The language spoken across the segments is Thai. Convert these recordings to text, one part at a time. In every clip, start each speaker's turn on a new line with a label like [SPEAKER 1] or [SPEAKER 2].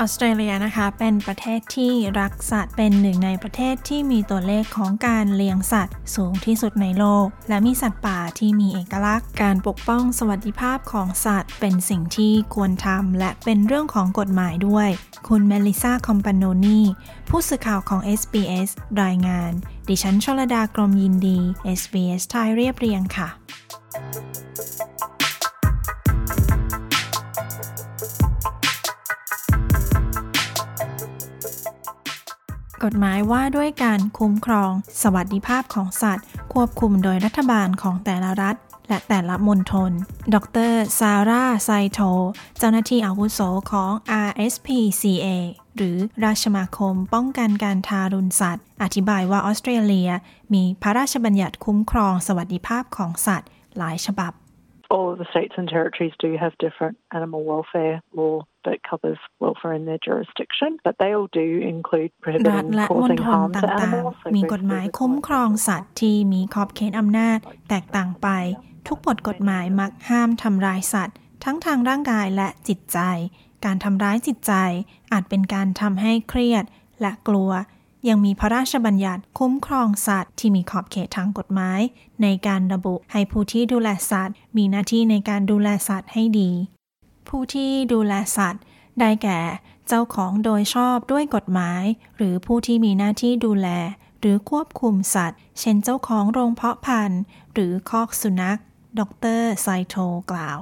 [SPEAKER 1] ออสเตรเลียนะคะเป็นประเทศที่รักสัตว์เป็นหนึ่งในประเทศที่มีตัวเลขของการเลี้ยงสัตว์สูงที่สุดในโลก และมีสัตว์ป่าที่มีเอกลักษณ์ การปกป้องสวัสดิภาพของสัตว์ เป็นสิ่งที่ควรทำและเป็นเรื่องของกฎหมายด้วย คุณเมลิซาคอมปานโนนีผู้สื่อข่าวของ SBS รายงาน ดิฉันชลดากรมยินดี SBS ไทยเรียบเรียงค่ะ กฎหมายว่าด้วยการคุ้มครอง สวัสดิภาพของสัตว์ ควบคุมโดยรัฐบาลของแต่ละรัฐ และแต่ละมณฑล ดรซาร่าไซโทเจ้าหน้าที่อาวุโสของ RSPCA หรือราชมาคมป้องกันการทารุณสัตว์ อธิบายว่าออสเตรเลีย มีพระราชบัญญัติคุ้มครองสวัสดิภาพของสัตว์ หลายฉบับ
[SPEAKER 2] all of the states and territories do have different animal welfare law that covers welfare in their jurisdiction, but they all do include prohibiting causing harm to animals.
[SPEAKER 1] มีกฎหมายคุ้มครองสัตว์ที่มีขอบเขตอำนาจแตกต่างไป ทุกบทกฎหมายมักห้ามทำร้ายสัตว์ ทั้งทางร่างกายและจิตใจ การทำร้ายจิตใจ อาจเป็นการทำให้เครียดและกลัว ยังมีพระราชบัญญัติคุ้มครองสัตว์ที่มีขอบเขตทางกฎหมาย ในการระบุให้ผู้ที่ดูแลสัตว์ มีหน้าที่ในการดูแลสัตว์ให้ดี ผู้ที่ดูแลสัตว์ ได้แก่ เจ้าของโดยชอบด้วยกฎหมาย หรือผู้ที่มีหน้าที่ดูแล หรือควบคุมสัตว์ เช่นเจ้าของโรงเพาะพันธุ์ หรือคอกสุนัข ดรไซโทกล่าว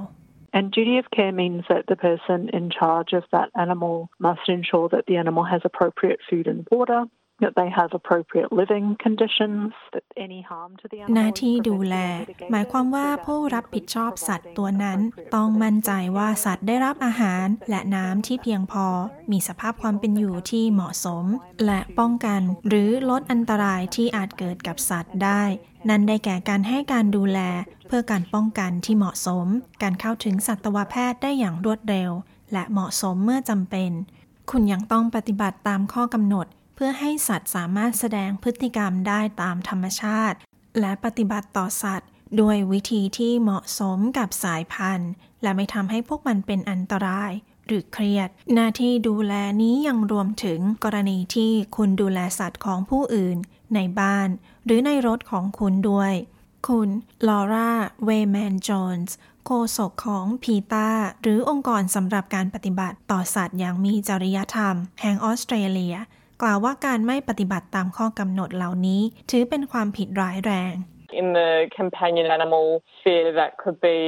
[SPEAKER 2] And duty of care means that the person in charge of that animal must ensure that the animal has appropriate food and water, that they have appropriate living conditions, that any harm to the animal
[SPEAKER 1] หน้าที่ดูแล หมายความว่าผู้รับผิดชอบสัตว์ตัวนั้น ต้องมั่นใจว่าสัตว์ได้รับอาหารและน้ำที่เพียงพอ มีสภาพความเป็นอยู่ที่เหมาะสม และป้องกัน หรือลดอันตรายที่อาจเกิดกับสัตว์ได้ นั่นได้แก่การให้การดูแล เพื่อการป้องกันที่เหมาะสม การเข้าถึงสัตวแพทย์ได้อย่างรวดเร็ว และเหมาะสมเมื่อจำเป็น คุณยังต้องปฏิบัติตามข้อกำหนด เพื่อให้สัตว์สามารถแสดงพฤติกรรมได้ตามธรรมชาติ และปฏิบัติต่อสัตว์ ด้วยวิธีที่เหมาะสมกับสายพันธุ์ และไม่ทำให้พวกมันเป็นอันตราย หรือเครียด หน้าที่ดูแลนี้ยังรวมถึงกรณีที่คุณดูแลสัตว์ของผู้อื่น ในบ้าน หรือในรถของคุณด้วย คุณลอร่าเวแมนจอนส์โฆษกของพีตาหรือองค์กรสำหรับการปฏิบัติต่อสัตว์อย่างมีจริยธรรม แห่งออสเตรเลีย กล่าวว่าการไม่ปฏิบัติตามข้อกำหนดเหล่านี้ ถือเป็นความผิดร้ายแรง
[SPEAKER 3] In the companion animal sphere, that could be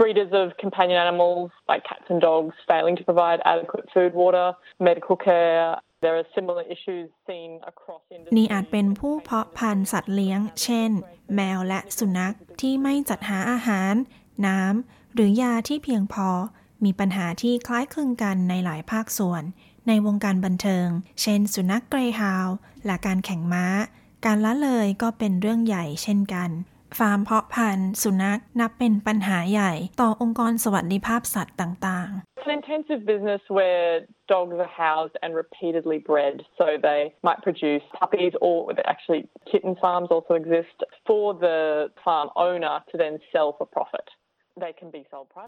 [SPEAKER 3] breeders of companion animals like cats and dogs failing to provide adequate food, water, medical care. There are similar issues seen across industries.
[SPEAKER 1] นี่อาจเป็นผู้เพาะพันธุ์สัตว์เลี้ยง เช่น แมวและสุนัขที่ไม่จัดหาอาหาร น้ำ หรือยาที่เพียงพอ มีปัญหาที่คล้ายคลึงกันในหลายภาคส่วน ในวงการบันเทิง เช่น สุนัขเกรฮาวและการแข่งม้า การละเลยก็เป็นเรื่องใหญ่เช่นกัน ฟาร์มเพาะพันธุ์สุนัขนับเป็นปัญหาใหญ่ ต่อองค์กรสวัสดิภาพสัตว์ต่างๆ
[SPEAKER 3] It's an intensive business where dogs are housed and repeatedly bred, so they might produce puppies or actually kitten farms also exist for the farm owner to then sell for profit.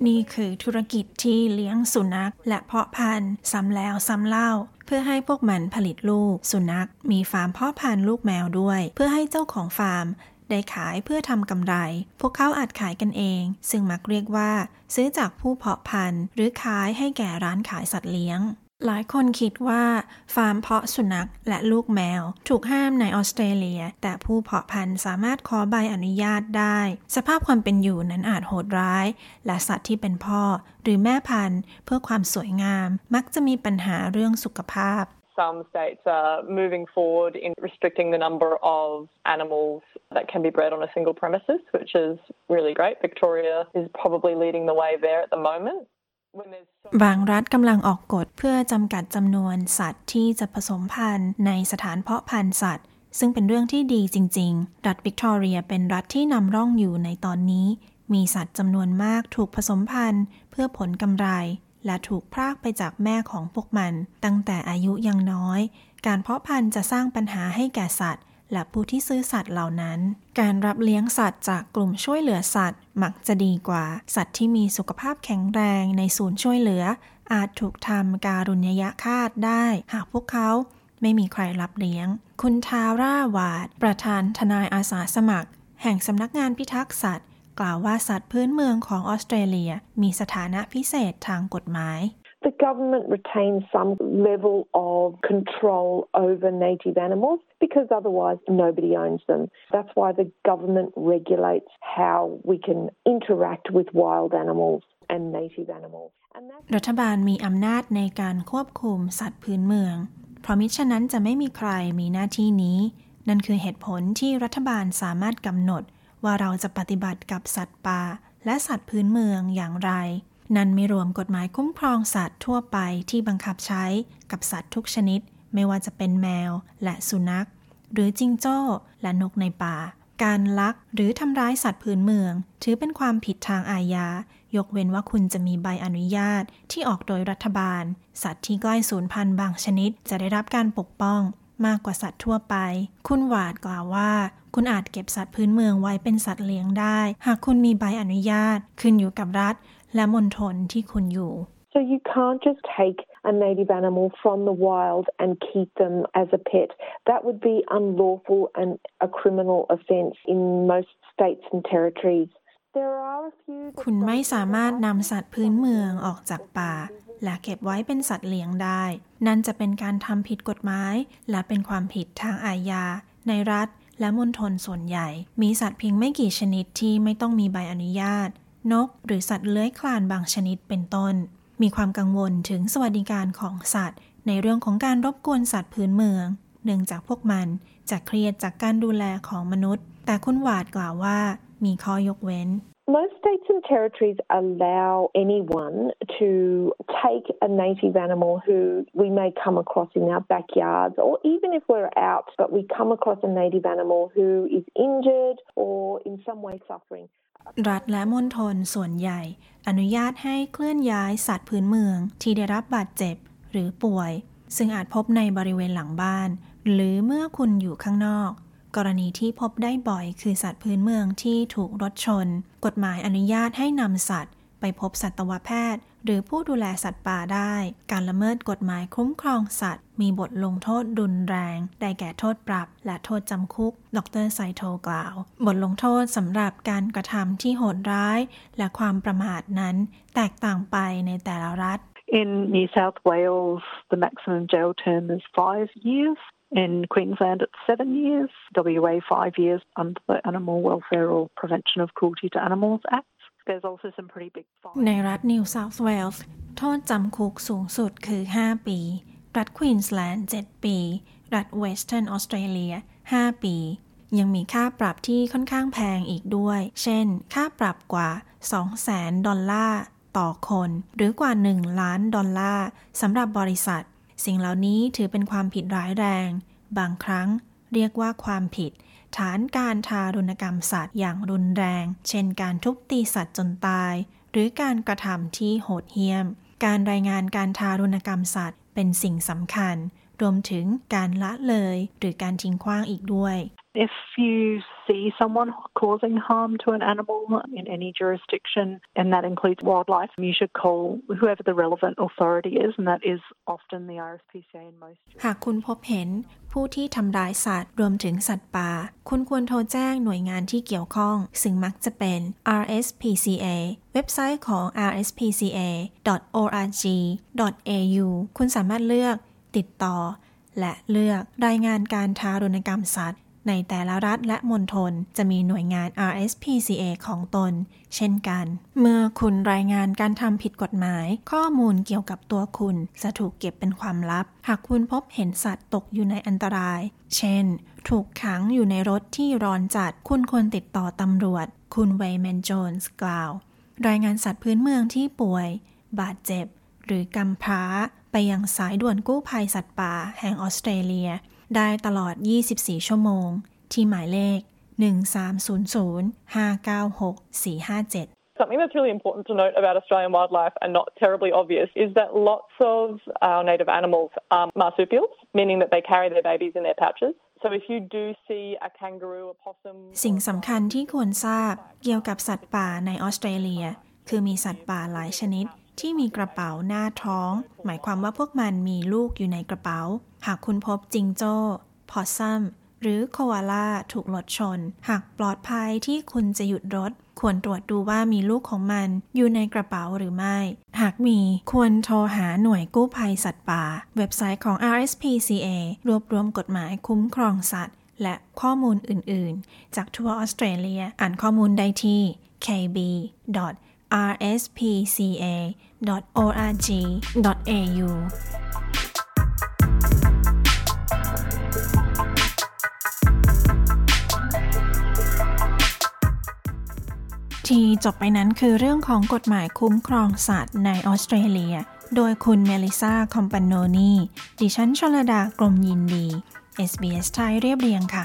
[SPEAKER 1] นี่คือธุรกิจที่เลี้ยงสุนัข และเพาะพันธุ์ซ้ำแล้วซ้ำเล่า เพื่อให้พวกมันผลิตลูก สุนัขมีฟาร์มเพาะพันธุ์ลูกแมวด้วย เพื่อให้เจ้าของฟาร์ม ได้ขายเพื่อทำกำไร พวกเขาอาจขายกันเอง ซึ่งมักเรียกว่า ซื้อจากผู้เพาะพันธุ์ หรือขายให้แก่ร้านขายสัตว์เลี้ยง หลายคนคิดว่าฟาร์มเพาะสุนัขและลูกแมว ถูกห้ามในออสเตรเลีย แต่ผู้เพาะพันธุ์สามารถขอใบอนุญาตได้ สภาพความเป็นอยู่นั้นอาจโหดร้าย และสัตว์ที่เป็นพ่อ หรือแม่พันธุ์ เพื่อความสวยงาม มักจะมีปัญหาเรื่องสุขภาพ
[SPEAKER 3] some states are moving forward in restricting the number of animals that can be bred on a single premises, which is really great. Victoria is probably leading the way there at the moment.
[SPEAKER 1] บางรัฐกำลังออกกฎเพื่อจำกัดจำนวนสัตว์ที่จะผสมพันธุ์ในสถานเพาะพันธุ์สัตว์ ซึ่งเป็นเรื่องที่ดีจริง ๆ รัฐวิกตอเรียเป็นรัฐที่นำร่องอยู่ในตอนนี้ มีสัตว์จำนวนมากถูกผสมพันธุ์ เพื่อผลกำไร และถูกพรากไปจากแม่ของพวกมัน ตั้งแต่อายุยังน้อย การเพาะพันธุ์จะสร้างปัญหาให้แก่สัตว์ และผู้ที่ซื้อสัตว์เหล่านั้น การรับเลี้ยงสัตว์จากกลุ่มช่วยเหลือสัตว์ มักจะดีกว่า สัตว์ที่มีสุขภาพแข็งแรงในศูนย์ช่วยเหลือ อาจถูกทำการุญยะฆาตได้ หากพวกเขาไม่มีใครรับเลี้ยง คุณทาร่าวาด ประธานทนายอาสาสมัคร แห่งสำนักงานพิทักษ์สัตว์ กล่าวว่าสัตว์พื้นเมืองของออสเตรเลีย มีสถานะพิเศษทางกฎหมาย
[SPEAKER 4] the government retains some level of control over native animals because otherwise nobody owns them. That's why the government regulates how we can interact with wild animals and native animals.
[SPEAKER 1] รัฐบาลมีอำนาจในการควบคุมสัตว์พื้นเมือง เพราะมิฉะนั้นจะไม่มีใครมีหน้าที่นี้ นั่นคือเหตุผลที่รัฐบาลสามารถกำหนดว่าเราจะปฏิบัติกับสัตว์ป่าและสัตว์พื้นเมืองอย่างไร นั่นไม่รวมกฎหมายคุ้มครองสัตว์ทั่วไปที่บังคับใช้กับสัตว์ทุกชนิด ไม่ว่าจะเป็นแมว และสุนัข หรือจิงโจ้ และนกในป่า การลักหรือทำร้ายสัตว์พื้นเมือง ถือเป็นความผิดทางอาญายกเว้นว่าคุณจะมีใบอนุญาตที่ออกโดยรัฐบาล สัตว์ที่ใกล้สูญพันธุ์บางชนิด จะได้รับการปกป้องมากกว่าสัตว์ทั่วไป คุณหวาดกล่าวว่า คุณอาจเก็บสัตว์พื้นเมืองไว้เป็นสัตว์เลี้ยงได้ หากคุณมีใบอนุญาต ขึ้นอยู่กับรัฐ และมณฑลที่คุณอยู่
[SPEAKER 4] So you can't just take a native animal from the wild and keep them as a pet. That would be unlawful and a criminal offence in most states and territories.
[SPEAKER 1] คุณไม่สามารถนำสัตว์พื้นเมืองออกจากป่า และเก็บไว้เป็นสัตว์เลี้ยงได้ นั่นจะเป็นการทำผิดกฎหมาย และเป็นความผิดทางอาญาในรัฐ และมณฑลส่วนใหญ่ มีสัตว์เพียงไม่กี่ชนิดที่ไม่ต้องมีใบอนุญาต นก หรือสัตว์เลื้อยคลานบางชนิดเป็นต้น มีความกังวลถึงสวัสดิการของสัตว์ ในเรื่องของการรบกวนสัตว์พื้นเมือง เนื่องจากพวกมันจะเครียดจากการดูแลของมนุษย์ แต่คุณหวาดกล่าวว่า มีข้อยกเว้น
[SPEAKER 4] Most states and territories allow anyone to take a native animal who we may come across in our backyards, or even if we're out, but we come across a native animal who is injured or in some way suffering.
[SPEAKER 1] รัฐและมณฑลส่วนใหญ่ อนุญาตให้เคลื่อนย้ายสัตว์พื้นเมืองที่ได้รับบาดเจ็บหรือป่วย ซึ่งอาจพบในบริเวณหลังบ้าน หรือเมื่อคุณอยู่ข้างนอก กรณีที่พบได้บ่อยคือสัตว์พื้นเมืองที่ถูกรถชน กฎหมายอนุญาตให้นำสัตว์ ไปพบสัตวแพทย์ หรือผู้ดูแลสัตว์ป่าได้ การละเมิดกฎหมายคุ้มครองสัตว์ มีบทลงโทษรุนแรง ได้แก่โทษปรับ และโทษจำคุก ดรไซโทกล่าว บทลงโทษสำหรับการกระทำที่โหดร้าย และความประมาทนั้น แตกต่างไปในแต่ละรัฐ
[SPEAKER 2] In New South Wales, the maximum jail term is five years. In Queensland, it's seven years. WA, five years under the Animal Welfare or Prevention of Cruelty to Animals Act. There's also some pretty big fines.
[SPEAKER 1] ในรัฐนิวเซาท์เวลส์โทษจำคุกสูงสุดคือ 5 ปี รัฐควีนสแลนด์ 7 ปี รัฐเวสเทิร์นออสเตรเลีย 5 ปี ยังมีค่าปรับที่ค่อนข้างแพงอีกด้วย เช่น ค่าปรับกว่า 200,000 ดอลลาร์ต่อคน หรือกว่า 1 ล้านดอลลาร์สำหรับบริษัท สิ่งเหล่านี้ถือเป็นความผิดร้ายแรง บางครั้งเรียกว่าความผิด ฐานการทารุณกรรมสัตว์อย่างรุนแรง เช่นการทุบตีสัตว์จนตาย หรือการกระทำที่โหดเหี้ยม การรายงานการทารุณกรรมสัตว์เป็นสิ่งสำคัญ รวมถึงการละเลยหรือการทิ้งขว้างอีกด้วย
[SPEAKER 2] If you see someone causing harm to an animal in any jurisdiction, and that includes wildlife, you should call whoever the relevant authority is, and that is often the RSPCA in most.
[SPEAKER 1] หากคุณพบเห็นผู้ที่ทำร้ายสัตว์รวมถึงสัตว์ป่า คุณควรโทรแจ้งหน่วยงานที่เกี่ยวข้อง ซึ่งมักจะเป็น RSPCA เว็บไซต์ของ rspca.org.au คุณสามารถเลือก ติดต่อ และเลือกรายงานการทารุณกรรมสัตว์ ในแต่ละรัฐและมณฑลจะมีหน่วยงาน RSPCA ของตน เช่นกัน เมื่อคุณรายงานการทำผิดกฎหมาย ข้อมูลเกี่ยวกับตัวคุณจะถูกเก็บเป็นความลับ หากคุณพบเห็นสัตว์ตกอยู่ในอันตราย เช่น ถูกขังอยู่ในรถที่ร้อนจัด คุณควรติดต่อตำรวจ คุณเวย์แมนโจนส์กล่าว รายงานสัตว์พื้นเมืองที่ป่วย บาดเจ็บ หรือกำพร้าไปยังสายด่วนกู้ภัยสัตว์ป่าแห่งออสเตรเลีย ได้ตลอด 24 ชั่วโมง ที่หมายเลข 1300-596-457
[SPEAKER 3] Something that's really important to note about Australian wildlife and not terribly obvious is that lots of our native animals are marsupials, meaning that they carry their babies in their pouches. So if you do see a kangaroo, a possum...
[SPEAKER 1] สิ่งสำคัญที่ควรทราบเกี่ยวกับสัตว์ป่าในออสเตรเลีย คือมีสัตว์ป่าหลายชนิด ที่มีกระเป๋าหน้าท้อง หมายความว่าพวกมันมีลูกอยู่ในกระเป๋า หากคุณพบจิงโจ้พอซัมหรือโคอาล่าถูกรถชน หากปลอดภัยที่คุณจะหยุดรถ ควรตรวจดูว่ามีลูกของมันอยู่ในกระเป๋าหรือไม่ หากมีควรโทรหาหน่วยกู้ภัยสัตว์ป่า เว็บไซต์ของ RSPCA รวบรวมกฎหมายคุ้มครองสัตว์ และข้อมูลอื่น ๆ จากทั่วออสเตรเลีย อ่านข้อมูลได้ที่ kb. rspca.org.au ที่จบไปนั้นคือเรื่องของกฎหมายคุ้มครองสัตว์ในออสเตรเลีย โดยคุณเมลิซาคอมปานโนนีดิฉันชลดากรมยินดี SBS ไทยเรียบเรียงค่ะ